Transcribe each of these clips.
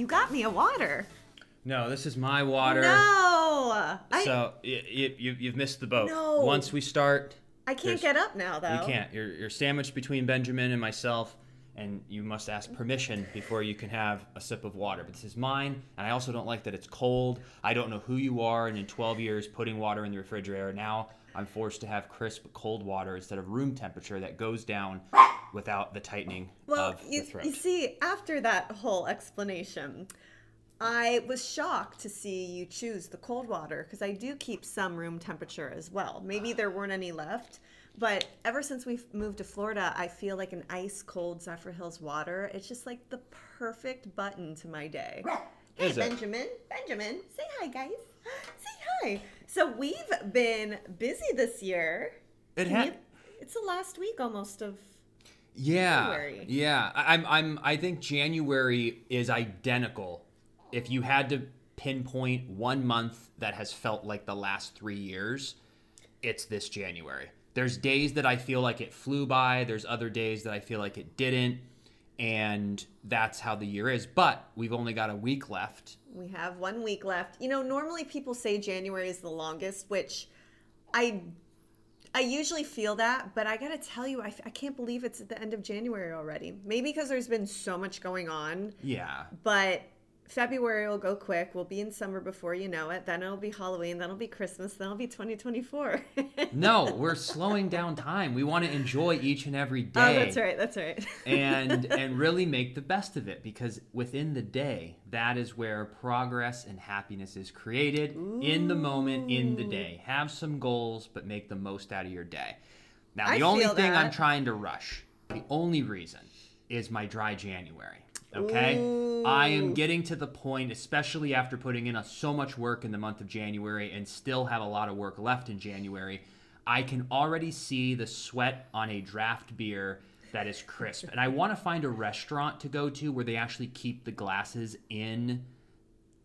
You got me a water. No, this is my water. No. So y- y- you, you've missed the boat. No. Once we start, I can't get up now, though. you can't. You're, you're sandwiched between Benjamin and myself, and you must ask permission before you can have a sip of water. But this is mine, and I also don't like that it's cold. I don't know who you are, and in 12 years, putting water in the refrigerator, now I'm forced to have crisp, cold water instead of room temperature that goes down without the tightening Well, of you, the throat. you see, after that whole explanation, I was shocked to see you choose the cold water because I do keep some room temperature as well. Maybe ah. there weren't any left, but ever since we've moved to Florida, I feel like an ice cold Zephyrhills water. It's just like the perfect button to my day. Hey? Benjamin. Benjamin, say hi, guys. Say hi. So we've been busy this year. It Can ha- you- It's the last week almost of Yeah, January. yeah. I- I'm, I'm. I think January is identical. If you had to pinpoint one month that has felt like the last three years, it's this January. There's days that I feel like it flew by. There's other days that I feel like it didn't, and that's how the year is. But we've only got a week left. We have one week left. You know, normally people say January is the longest, which I I usually feel that, but I gotta tell you, I, I can't believe it's at the end of January already. Maybe because there's been so much going on, Yeah, but February will go quick. We'll be in summer before you know it. Then it'll be Halloween. Then it'll be Christmas. Then it'll be 2024. no, we're slowing down time. We want to enjoy each and every oh, day. Oh, that's right. That's right. and and really make the best of it because within the day that is where progress and happiness is created in the moment in the day have some goals but make the most out of your day now the I only thing i'm trying to rush the only reason is my dry january okay i am getting to the point especially after putting in a, so much work in the month of january and still have a lot of work left in january i can already see the sweat on a draft beer that is crisp. and I want to find a restaurant to go to where they actually keep the glasses in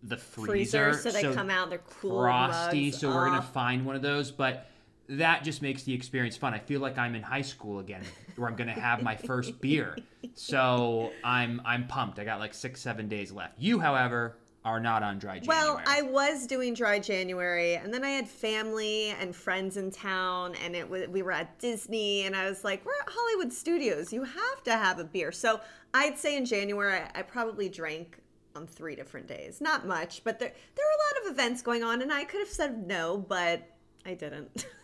the freezer, Freezer, so they come out, they're cool frosty. So we're gonna Oh. find one of those, but that just makes the experience fun. I feel like I'm in high school again, where I'm gonna have my first beer. So I'm I'm pumped. I got like six seven days left. You, however, are not on dry January. Well, I was doing dry January, and then I had family and friends in town, and it was we were at Disney, and I was like, "We're at Hollywood Studios. You have to have a beer." So I'd say in January, I, I probably drank on three different days. Not much, but there there were a lot of events going on, and I could have said no, but I didn't.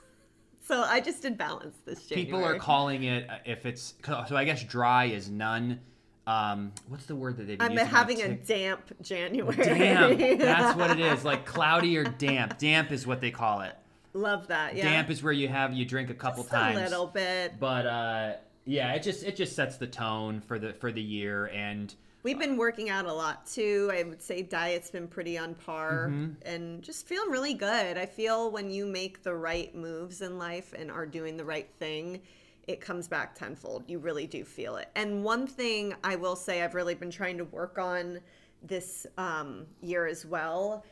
so I just did balance this January. People are calling it uh, if it's so. I guess dry is none. Um, what's the word that they've been I'm having a damp January. damp. That's what it is. Like cloudy or damp. Damp is what they call it. Love that. Yeah. Damp is where you have you drink a couple Just times. a little bit. But uh, yeah, it just it just sets the tone for the for the year and We've been working out a lot too. I would say diet's been pretty on par Mm-hmm. and just feeling really good. I feel when you make the right moves in life and are doing the right thing, it comes back tenfold. You really do feel it. And one thing I will say I've really been trying to work on this um, year as well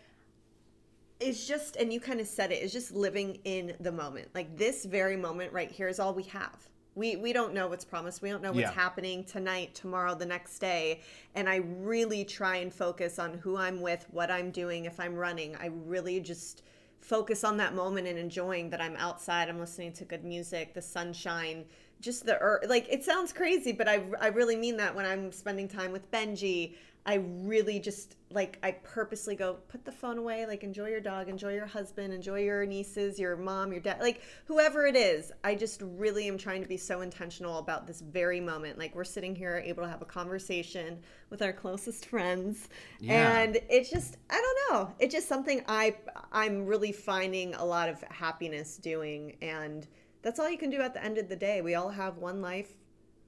is just, and you kind of said it, is just living in the moment. Like this very moment right here is all we have. We, we don't know what's promised. We don't know what's Yeah. happening tonight, tomorrow, the next day. And I really try and focus on who I'm with, what I'm doing, if I'm running. I really just focus on that moment and enjoying that I'm outside. I'm listening to good music, the sunshine, just the earth. Like it sounds crazy, but I, I really mean that when I'm spending time with Benji. I really just like I purposely go put the phone away, like enjoy your dog, enjoy your husband, enjoy your nieces, your mom, your dad, like whoever it is. I just really am trying to be so intentional about this very moment. Like we're sitting here able to have a conversation with our closest friends. Yeah. And it's just I don't know. It's just something I I'm really finding a lot of happiness doing and that's all you can do at the end of the day. We all have one life,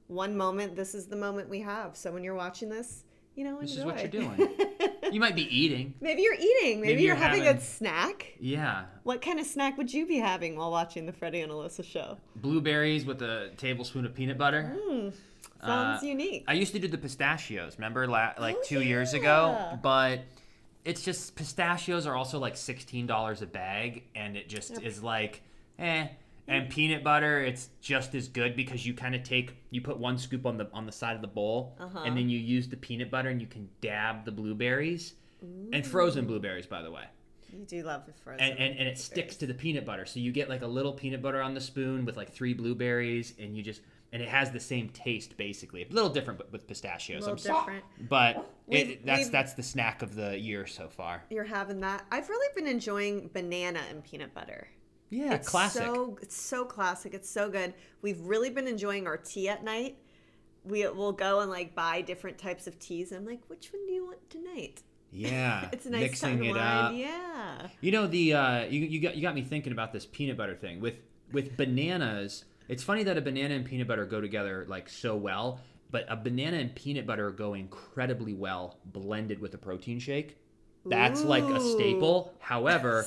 one moment. This is the moment we have. So when you're watching this, you know, this is what you're doing. you might be eating. Maybe you're eating. Maybe, Maybe you're, you're having, having- a snack. Yeah. What kind of snack would you be having while watching the Freddie and Alyssa show? Blueberries with a tablespoon of peanut butter. Sounds Uh, unique. I used to do the pistachios, remember, la- like Oh, two years yeah. ago? But it's just pistachios are also like $16 a bag, and it just is like, eh. And peanut butter, it's just as good because you kind of take you put one scoop on the on the side of the bowl, Uh-huh. and then you use the peanut butter and you can dab the blueberries, and frozen blueberries, by the way. You do love the frozen. and, and, and it sticks to the peanut butter. So you get like a little peanut butter on the spoon with like three blueberries, and you just and it has the same taste basically. A little different, but with pistachios. A little I'm so- different. but it, that's that's the snack of the year so far. You're having that. I've really been enjoying banana and peanut butter. Yeah, It's classic. So it's so classic. It's so good. We've really been enjoying our tea at night. We will go and like buy different types of teas. I'm like, which one do you want tonight? yeah, It's a nice mixing time it to up. Yeah. You know the uh, you, you got you got me thinking about this peanut butter thing with with bananas. It's funny that a banana and peanut butter go together like so well, but a banana and peanut butter go incredibly well blended with a protein shake. That's like a staple. However,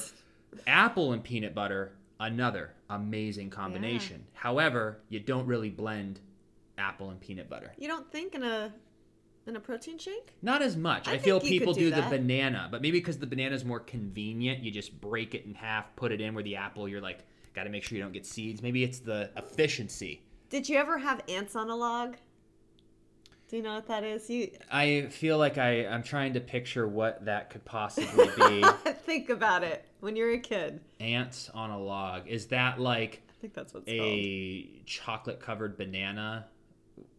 apple and peanut butter another amazing combination. However, you don't really blend apple and peanut butter. You don't think in a in a protein shake? Not as much. I I, feel people do, do the banana, but maybe because the banana is more convenient, you just break it in half, put it in. Where the apple, you're like, got to make sure you don't get seeds. Maybe it's the efficiency. Did you ever have ants on a log? Do you know what that is? You I feel like I, I'm trying to picture what that could possibly be. think about it when you're a kid. Ants on a log. Is that like I think that's what's called. a chocolate covered banana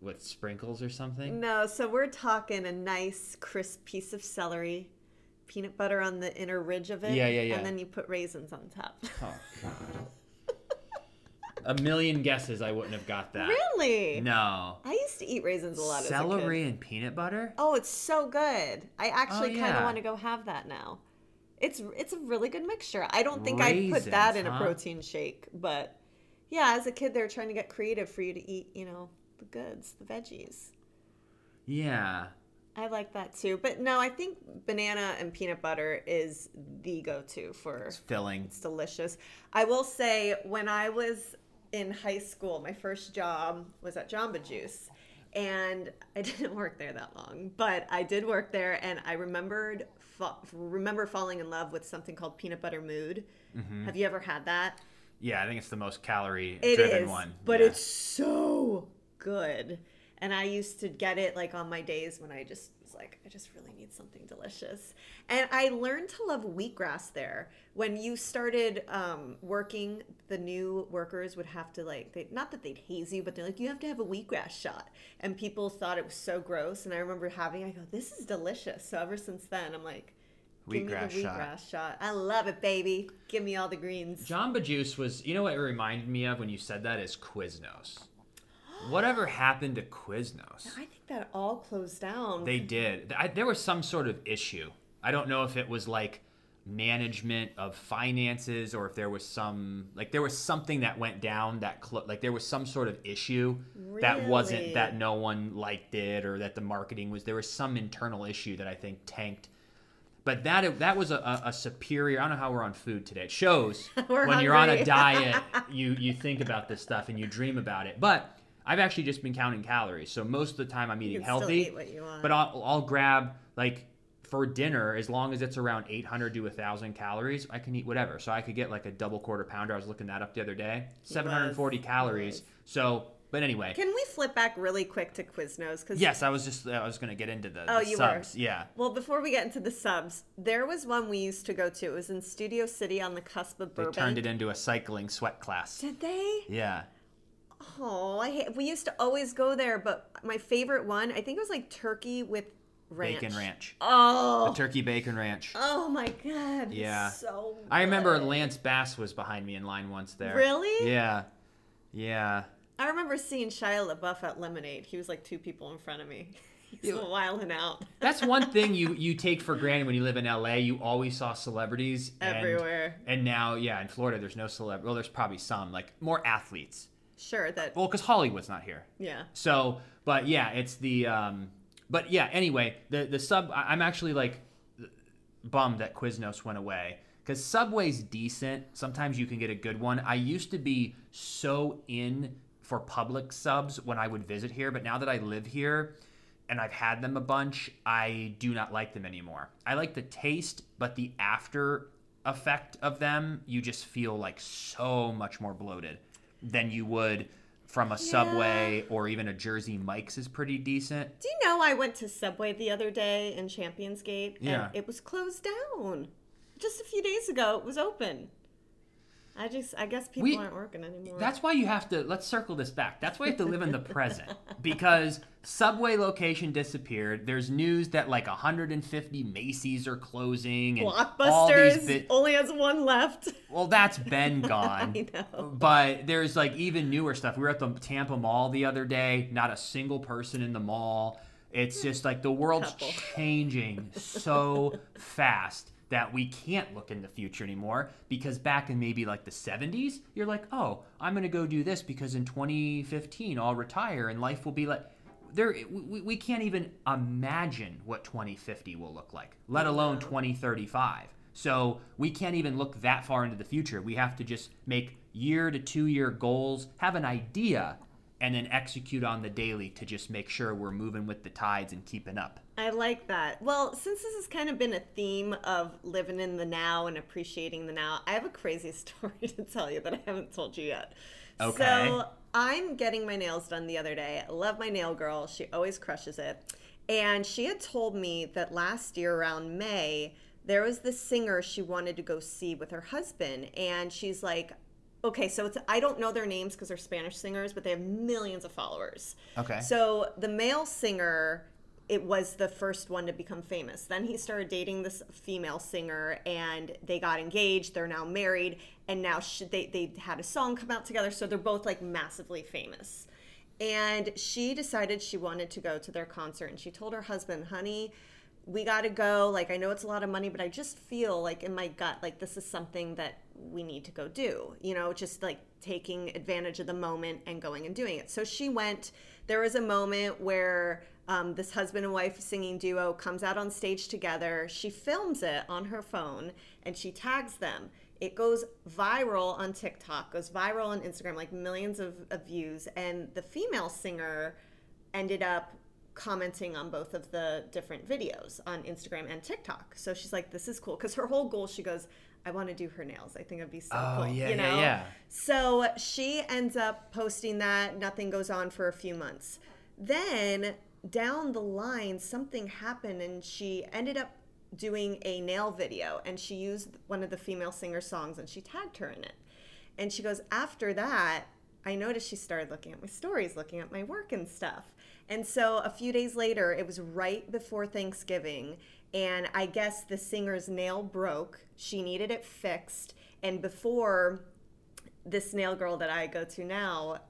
with sprinkles or something? No, so we're talking a nice crisp piece of celery, peanut butter on the inner ridge of it. Yeah, yeah, yeah. And then you put raisins on top. Oh, God. A million guesses I wouldn't have got that. really? No. I used to eat raisins a lot as a Celery kid. and peanut butter? Oh, it's so good. I actually oh, kind of want to go have that now. It's it's a really good mixture. I don't think I'd put that in a protein shake, but yeah, as a kid, they're trying to get creative for you to eat, you know, the goods, the veggies. Yeah. I like that too. But no, I think banana and peanut butter is the go-to for It's filling. It's delicious. I will say, when I was in high school, my first job was at Jamba Juice. And I didn't work there that long, but I did work there, and I remembered fa- remember falling in love with something called peanut butter mood. Mm-hmm. Have you ever had that? Yeah, I think it's the most calorie It driven is, one. but Yeah. it's so good. And I used to get it like on my days when I just was like, I just really need something delicious. And I learned to love wheatgrass there. When you started um, working, the new workers would have to like, they, not that they'd haze you, but they're like, you have to have a wheatgrass shot. And people thought it was so gross. And I remember having, I go, this is delicious. So ever since then, I'm like, give Wheatgrass me the shot. wheatgrass shot. I love it, baby. Give me all the greens. Jamba Juice was, you know what it reminded me of when you said that is Quiznos. Whatever happened to Quiznos? I think that all closed down. They did. I, there was some sort of issue. I don't know if it was like management of finances or if there was some like there was something that went down that clo- like there was some sort of issue that wasn't that no one liked it or that the marketing was there was some internal issue that I think tanked. But that that was a, a, superior. I don't know how we're on food today. It shows when you're on a diet, you you think about this stuff and you dream about it. But I've actually just been counting calories, so most of the time I'm eating healthy. eat what you want. But I'll, I'll grab like for dinner as long as it's around 800 to 1000 calories i can eat whatever so i could get like a double quarter pounder i was looking that up the other day 740 He was. calories so but anyway Can we flip back really quick to Quiznos? Because yes i was just i was going to get into the, Oh, the you were. subs yeah Well, before we get into the subs, there was one we used to go to. It was in Studio City on the cusp of they turned it into a cycling sweat class Did they? yeah Oh, I hate, we used to always go there, but my favorite one, I think it was like turkey with ranch. bacon ranch Oh, the turkey bacon ranch oh my god. Yeah. So. i remember lance bass was behind me in line once there Really? yeah yeah I remember seeing Shia LaBeouf at Lemonade. He was like two people in front of me. He's Yeah. wilding out. That's one thing you you take for granted when you live in LA. You always saw celebrities and- Everywhere. And now, yeah, in Florida, there's no celeb. Well, there's probably some, like more athletes. Sure, that. Well, because Hollywood's not here. Yeah. So, but yeah, it's the. Um, but yeah, anyway, the the sub. I'm actually like bummed that Quiznos went away because Subway's decent. Sometimes you can get a good one. I used to be so in for Publix subs when I would visit here, but now that I live here and I've had them a bunch, I do not like them anymore. I like the taste, but the after effect of them, you just feel like so much more bloated. Than you would from a Subway or even a Jersey Mike's is pretty decent. Do you know I went to Subway the other day in Champions Gate and Yeah. it was closed down. Just a few days ago it was open. I just I guess people We- aren't working anymore. That's why you have to let's circle this back. That's why you have to live in the present because Subway location disappeared. There's news that like 150 Macy's are closing and Blockbusters bit- only has one left. well, that's been gone. I know. But there's like even newer stuff. We were at the Tampa Mall the other day. Not a single person in the mall. It's just like the world's Couple. changing so fast that we can't look in the future anymore. Because back in maybe like the 70s, you're like, oh, I'm gonna go do this because in 2015 I'll retire and life will be like. There, we, we can't even imagine what 2050 will look like, let alone 2035. So we can't even look that far into the future. We have to just make year to two year goals, have an idea, and then execute on the daily to just make sure we're moving with the tides and keeping up. I like that. Well, since this has kind of been a theme of living in the now and appreciating the now, I have a crazy story to tell you that I haven't told you yet. Okay. So I'm getting my nails done the other day. I love my nail girl. She always crushes it. And she had told me that last year around May, there was this singer she wanted to go see with her husband. And she's like, okay, so it's, I don't know their names because they're Spanish singers, but they have millions of followers. Okay. So the male singer, it was the first one to become famous. Then he started dating this female singer, and they got engaged. They're now married, and now sh they they had a song come out together. So they're both like massively famous. And she decided she wanted to go to their concert, and she told her husband, "Honey." We got to go. Like, I know it's a lot of money, but I just feel like in my gut, like, this is something that we need to go do. You know, just like taking advantage of the moment and going and doing it. So she went. There was a moment where um, this husband and wife singing duo comes out on stage together. She films it on her phone and she tags them. It goes viral on TikTok, goes viral on Instagram, like millions of, of views. And the female singer ended up commenting on both of the different videos on Instagram and TikTok. So she's like, this is cool. Because her whole goal, she goes, I want to do her nails. I think it'd be so Oh, cool. yeah, you yeah, know? yeah. So she ends up posting that. Nothing goes on for a few months. Then down the line, something happened and she ended up doing a nail video and she used one of the female singer songs and she tagged her in it. And she goes, after that, I noticed she started looking at my stories, looking at my work and stuff. And so a few days later, it was right before Thanksgiving, and I guess the singer's nail broke. She needed it fixed. And before this nail girl that I go to now,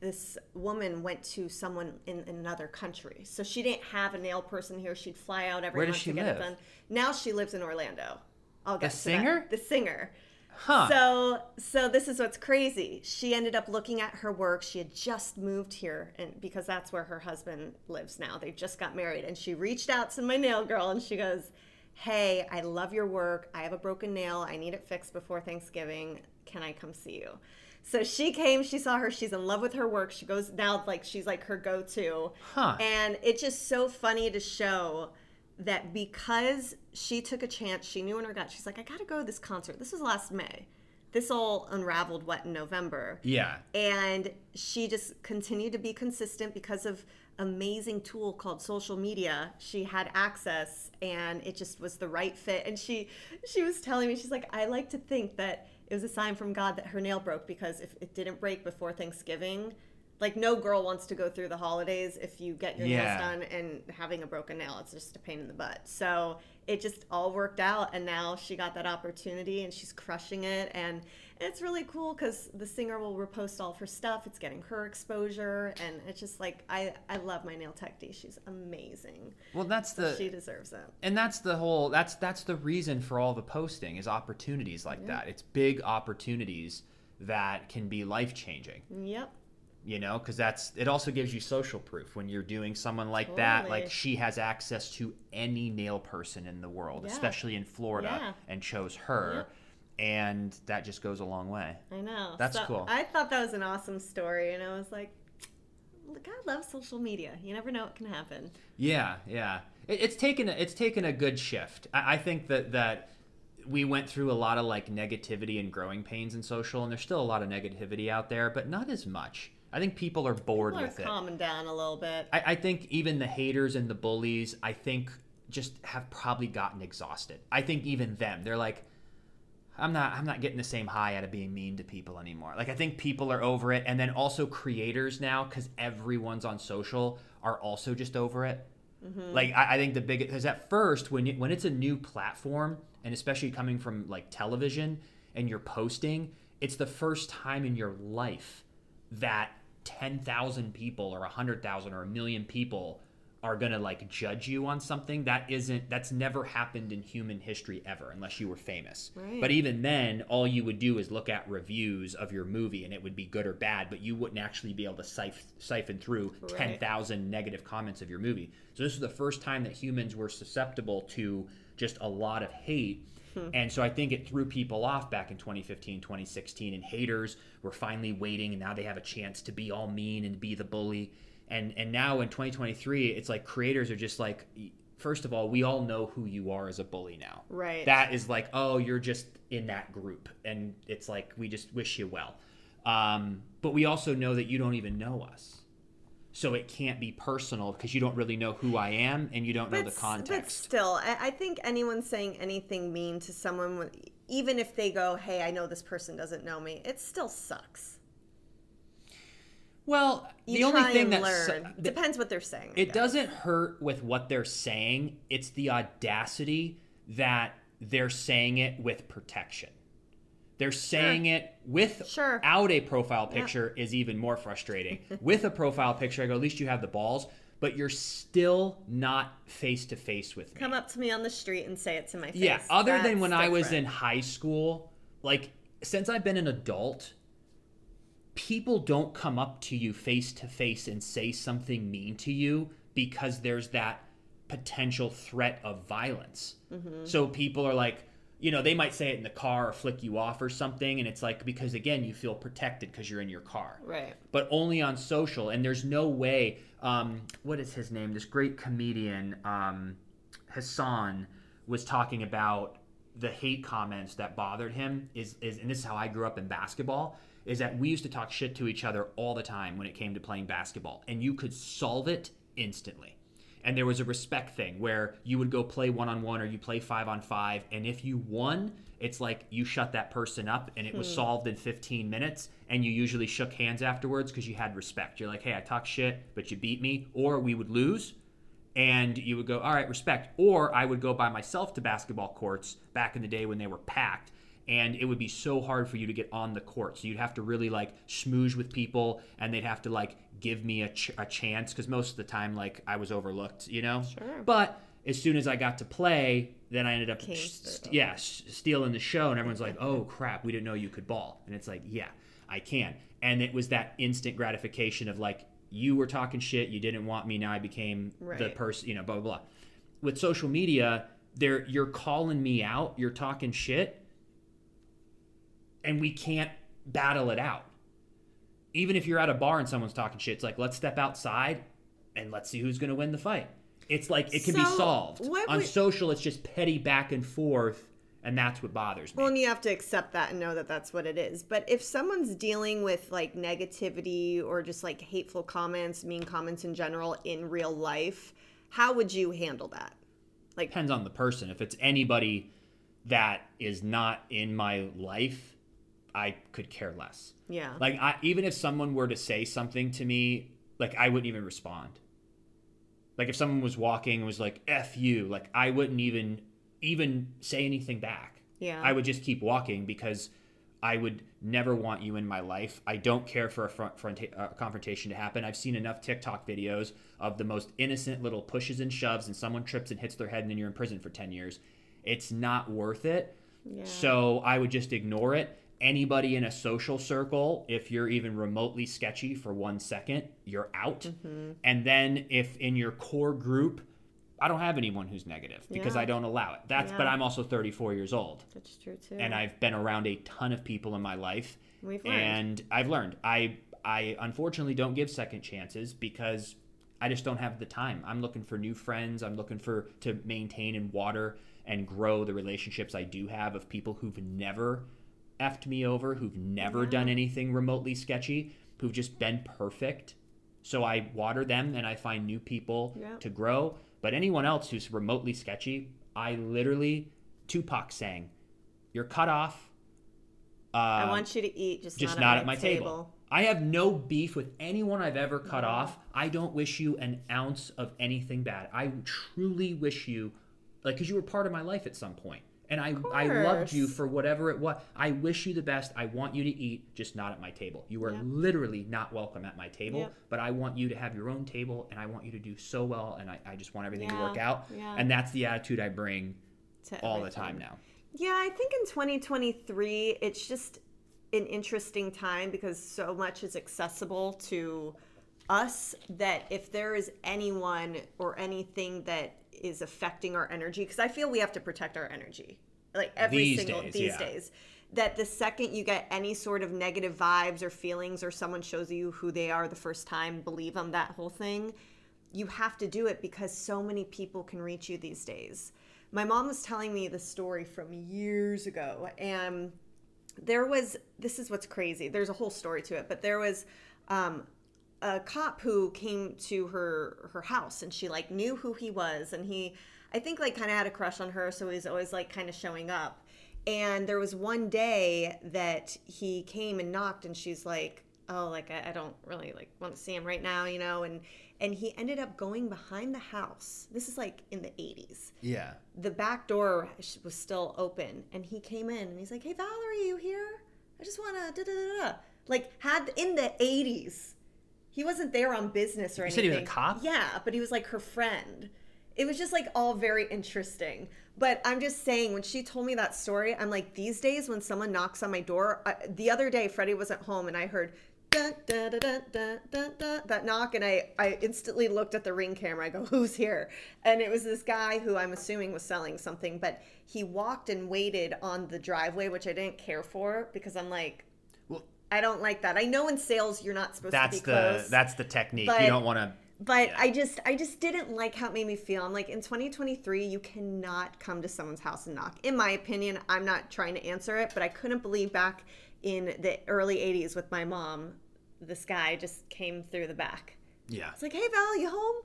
this woman went to someone in, in another country. So she didn't have a nail person here. She'd fly out every Where does month she to get live? it done. Now she lives in Orlando. I'll get to that. singer? The singer. Huh. So so this is what's crazy. She ended up looking at her work. She had just moved here and because that's where her husband lives now. They just got married and she reached out to my nail girl and she goes, "Hey, I love your work. I have a broken nail. I need it fixed before Thanksgiving. Can I come see you?" So she came, she saw her, she's in love with her work. She goes now like she's like her go-to. Huh. And it's just so funny to show that because she took a chance, she knew in her gut, she's like, I gotta go to this concert. This was last May. This all unraveled what in November. yeah. And she just continued to be consistent because of amazing tool called social media. She had access and it just was the right fit. And she she was telling me, she's like, I like to think that it was a sign from God that her nail broke because if it didn't break before Thanksgiving, like no girl wants to go through the holidays if you get your Yeah. nails done and having a broken nail. It's just a pain in the butt. So it just all worked out and now she got that opportunity and she's crushing it and it's really cool because the singer will repost all of her stuff it's getting her exposure and it's just like i i love my nail tech D. she's amazing Well, that's the she deserves it and that's the whole that's that's the reason for all the posting is opportunities like that. It's big opportunities that can be life changing. yep you know because that's it also gives you social proof when you're doing someone like that like she has access to any nail person in the world Yeah. especially in florida Yeah. and chose her and that just goes a long way i know That's So cool. i thought that was an awesome story and i was like god loves social media you never know what can happen yeah yeah it, it's taken a, it's taken a good shift I, I think that that we went through a lot of like negativity and growing pains in social, and there's still a lot of negativity out there, but not as much. I think people are bored People are with it. calming down a little bit. I, I think even the haters and the bullies, I think just have probably gotten exhausted. I think even them, they're like, I'm not I'm not getting the same high out of being mean to people anymore. Like I think people are over it, and then also creators now, because everyone's on social, are also just over it. Mm-hmm. Like I, I think the big because at first when you, when it's a new platform, and especially coming from like television, and you're posting, it's the first time in your life that 10,000 people or 100,000 or a million people are going to like judge you on something that isn't that's never happened in human history ever unless you were famous. Right. But even then all you would do is look at reviews of your movie and it would be good or bad, but you wouldn't actually be able to siph- siphon through Right. 10,000 negative comments of your movie. So this is the first time that humans were susceptible to just a lot of hate. And so I think it threw people off back in 2015, 2016, and haters were finally waiting, and now they have a chance to be all mean and be the bully. And and now in 2023, it's like creators are just like, first of all, we all know who you are as a bully now. Right. That is like, oh, you're just in that group, and it's like we just wish you well. Um, but we also know that you don't even know us. So it can't be personal because you don't really know who I am and you don't know the context. But still, I, I think anyone saying anything mean to someone, even if they go, "Hey, I know this person doesn't know me," it still sucks. Well, You the only thing that learn. Depends what they're saying. I it guess. doesn't hurt with what they're saying. It's the audacity that they're saying it with protection. They're saying it without Sure. a profile picture is even more frustrating. with a profile picture, I go, at least you have the balls, but you're still not face to face with me. Come up to me on the street and say it to my face. Yeah, other than That's when I was in high school, like since I've been an adult, people don't come up to you face to face and say something mean to you because there's that potential threat of violence. Mm-hmm. So people are like, you know, they might say it in the car or flick you off or something, and it's like because again, you feel protected because you're in your car Right. but only on social. And there's no way. Um, what is his name? This great comedian, um, Hassan, was talking about the hate comments that bothered him. Is is and this is how I grew up in basketball. Is that we used to talk shit to each other all the time when it came to playing basketball, and you could solve it instantly. And there was a respect thing where you would go play one on one or you play five on five, and if you won, it's like you shut that person up and it was hmm. solved in 15 minutes, and you usually shook hands afterwards because you had respect. You're like, hey, I talk shit, but you beat me, or we would lose, and you would go, all right, respect. Or I would go by myself to basketball courts back in the day when they were packed, and it would be so hard for you to get on the court. So you'd have to really like smooge with people, and they'd have to like give me a, ch- a chance because most of the time, like I was overlooked, you know. Sure. But as soon as I got to play, then I ended up, st- yeah, s- stealing the show, and everyone's like, "Oh crap, we didn't know you could ball," and it's like, "Yeah, I can." And it was that instant gratification of like, you were talking shit, you didn't want me, now I became the person, you know, blah blah blah. With social media, there you're calling me out, you're talking shit, and we can't battle it out. Even if you're at a bar and someone's talking shit, it's like, let's step outside and let's see who's going to win the fight. It's like it can be solved. On would- social, it's just petty back and forth, and that's what bothers me. Well, and you have to accept that and know that that's what it is. But if someone's dealing with like negativity or just like hateful comments, mean comments in general in real life, how would you handle that? Like, depends on the person. If it's anybody that is not in my life, I could care less. yeah. Like I, even if someone were to say something to me, like I wouldn't even respond. Like if someone was walking and was like "f you," like I wouldn't even even say anything back. Yeah. I would just keep walking because I would never want you in my life. I don't care for a front, front uh, confrontation to happen. I've seen enough TikTok videos of the most innocent little pushes and shoves, and someone trips and hits their head, and then you're in prison for ten years. It's not worth it. Yeah. So I would just ignore it. Anybody in a social circle, if you're even remotely sketchy for one second, you're out. Mm-hmm. And then if in your core group, I don't have anyone who's negative because Yeah. I don't allow it. That's but I'm also 34 years old That's true too. and I've been around a ton of people in my life We've learned. and I've learned. I I unfortunately don't give second chances because I just don't have the time. I'm looking for new friends. I'm looking for to maintain and water and grow the relationships I do have of people who've never effed me over, who've never done anything remotely sketchy, who've just been perfect. So I water them and I find new people Yeah. to grow. But anyone else who's remotely sketchy, I literally, Tupac saying, you're cut off. Uh, I want you to eat, just, just not, at my, table. I have no beef with anyone I've ever cut off. I don't wish you an ounce of anything bad. I truly wish you, like, because you were part of my life at some point, and I I loved you for whatever it was. I wish you the best. I want you to eat, just not at my table. You are Yeah. literally not welcome at my table, Yep. but I want you to have your own table, and I want you to do so well, and I, I just want everything to work out. yeah. And that's the attitude I bring to all the time now. Yeah, I think in 2023, it's just an interesting time because so much is accessible to us that if there is anyone or anything that is affecting our energy, because I feel we have to protect our energy, like every These single days, these yeah. days. That the second you get any sort of negative vibes or feelings, or someone shows you who they are the first time, believe them, that whole thing, you have to do it because so many people can reach you these days. My mom was telling me the story from years ago, and there was this is what's crazy. There's a whole story to it, but there was um, a cop who came to her her house, and she like knew who he was, and he I think like kind of had a crush on her, so he's always like kind of showing up. And there was one day that he came and knocked, and she's like, "Oh, like I, I don't really like want to see him right now, you know." And and he ended up going behind the house. This is like in the 80s Yeah. the back door was still open and he came in and he's like hey valerie you here i just want to da da da da like had in the 80s he wasn't there on business or You said anything he was a cop? yeah but he was like her friend. It was just like all very interesting. But i'm just saying when she told me that story i'm like these days when someone knocks on my door I, the other day freddie wasn't home and i heard dun, dun, dun, that knock and I, I instantly looked at the ring camera. I go who's here? And it was this guy who i'm assuming was selling something but he walked and waited on the driveway which i didn't care for because i'm like i don't like that i know in sales you're not supposed that's to be That's the close that's the technique. But- you don't want to. but Yeah. I just I just didn't like how it made me feel. I'm like in 2023 you cannot come to someone's house and knock. In my opinion, I'm not trying to answer it, but I couldn't believe back in the early 80s with my mom, this guy just came through the back. Yeah. It's like, "Hey Val, you home?"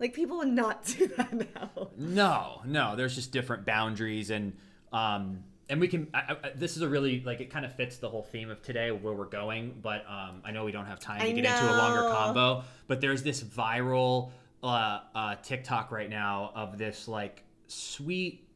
Like people would not do that now. No, no. There's just different boundaries, and um, and we can. I, I, this is a really like it kind of fits the whole theme of today where we're going. But um, I know we don't have time to I get into a longer combo. But there's this viral uh, uh, TikTok right now of this like sweet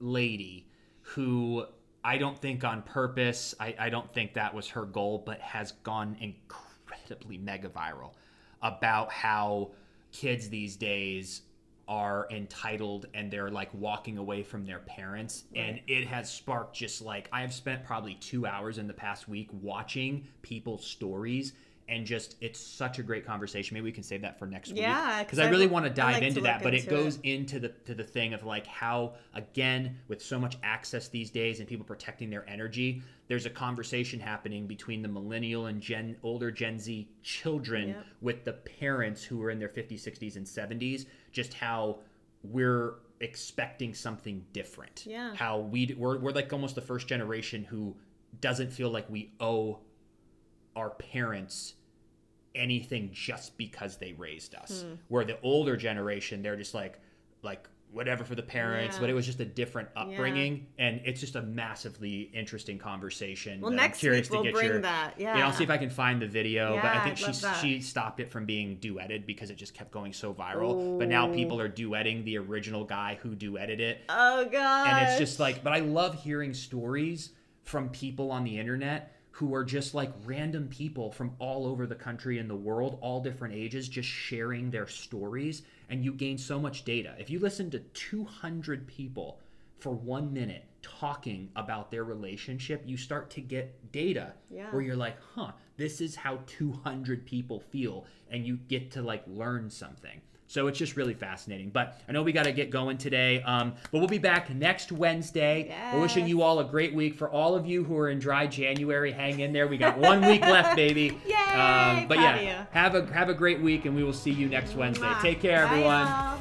lady who I don't think on purpose. I, I don't think that was her goal, but has gone incredibly mega viral about how kids these days are entitled and they're like walking away from their parents. And it has sparked just like i have spent probably two hours in the past week watching people's stories and just it's such a great conversation maybe we can save that for next Yeah, week because 'cause i really want to dive like into to that but it goes it. into the to the thing of like how again with so much access these days and people protecting their energy there's a conversation happening between the millennial and gen older gen z children Yep. with the parents who are in their 50s 60s and 70s just how we're expecting something different Yeah. how we we're, we're like almost the first generation who doesn't feel like we owe our parents anything just because they raised us. Hmm. Where the older generation, they're just like, like whatever for the parents, Yeah. but it was just a different upbringing, and it's just a massively interesting conversation. Well, I'm next curious week we'll bring your, that. Yeah, I'll see if I can find the video, but I think she that. she stopped it from being duetted because it just kept going so viral. But now people are duetting the original guy who duetted it, Oh god. and it's just like but i love hearing stories from people on the internet who are just like random people from all over the country and the world all different ages just sharing their stories and you gain so much data if you listen to 200 people for one minute talking about their relationship you start to get data Yeah. where you're like huh this is how 200 people feel and you get to like learn something so it's just really fascinating. But I know we got to get going today. Um, but we'll be back next Wednesday. We're wishing you all a great week. For all of you who are in dry January, hang in there. We got one week left, baby. Um, but proud of yeah, have a have a great week, and we will see you next Wednesday. Mwah. Take care, Bye, everyone. y'all.